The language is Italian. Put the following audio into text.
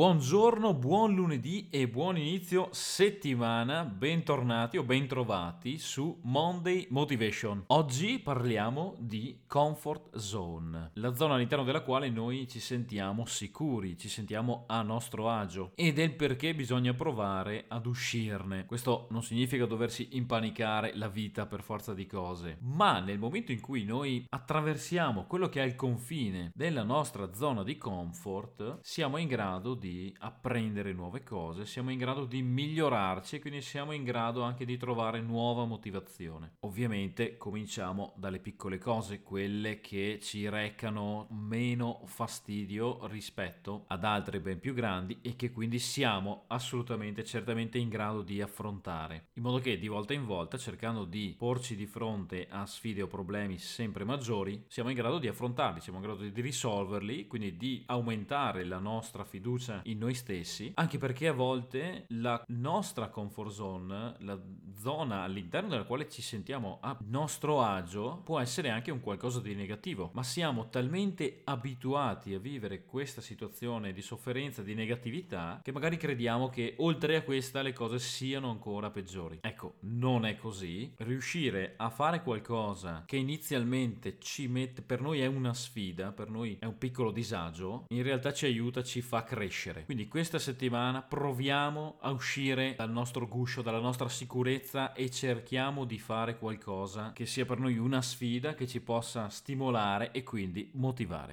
Buongiorno, buon lunedì e buon inizio settimana, bentornati o bentrovati su Monday Motivation. Oggi parliamo di comfort zone, la zona all'interno della quale noi ci sentiamo sicuri, ci sentiamo a nostro agio e del perché bisogna provare ad uscirne. Questo non significa doversi impanicare la vita per forza di cose, ma nel momento in cui noi attraversiamo quello che è il confine della nostra zona di comfort, siamo in grado di apprendere nuove cose, siamo in grado di migliorarci e quindi siamo in grado anche di trovare nuova motivazione. Ovviamente cominciamo dalle piccole cose, quelle che ci recano meno fastidio rispetto ad altre ben più grandi e che quindi siamo assolutamente, certamente in grado di affrontare. In modo che di volta in volta, cercando di porci di fronte a sfide o problemi sempre maggiori, siamo in grado di affrontarli, siamo in grado di risolverli, quindi di aumentare la nostra fiducia in noi stessi, anche perché a volte la nostra comfort zone, la zona all'interno della quale ci sentiamo a nostro agio, può essere anche un qualcosa di negativo, ma siamo talmente abituati a vivere questa situazione di sofferenza, di negatività, che magari crediamo che oltre a questa le cose siano ancora peggiori. Ecco, non è così. Riuscire a fare qualcosa che inizialmente ci mette, per noi è una sfida, per noi è un piccolo disagio, in realtà ci aiuta, ci fa crescere. Quindi questa settimana proviamo a uscire dal nostro guscio, dalla nostra sicurezza e cerchiamo di fare qualcosa che sia per noi una sfida, che ci possa stimolare e quindi motivare.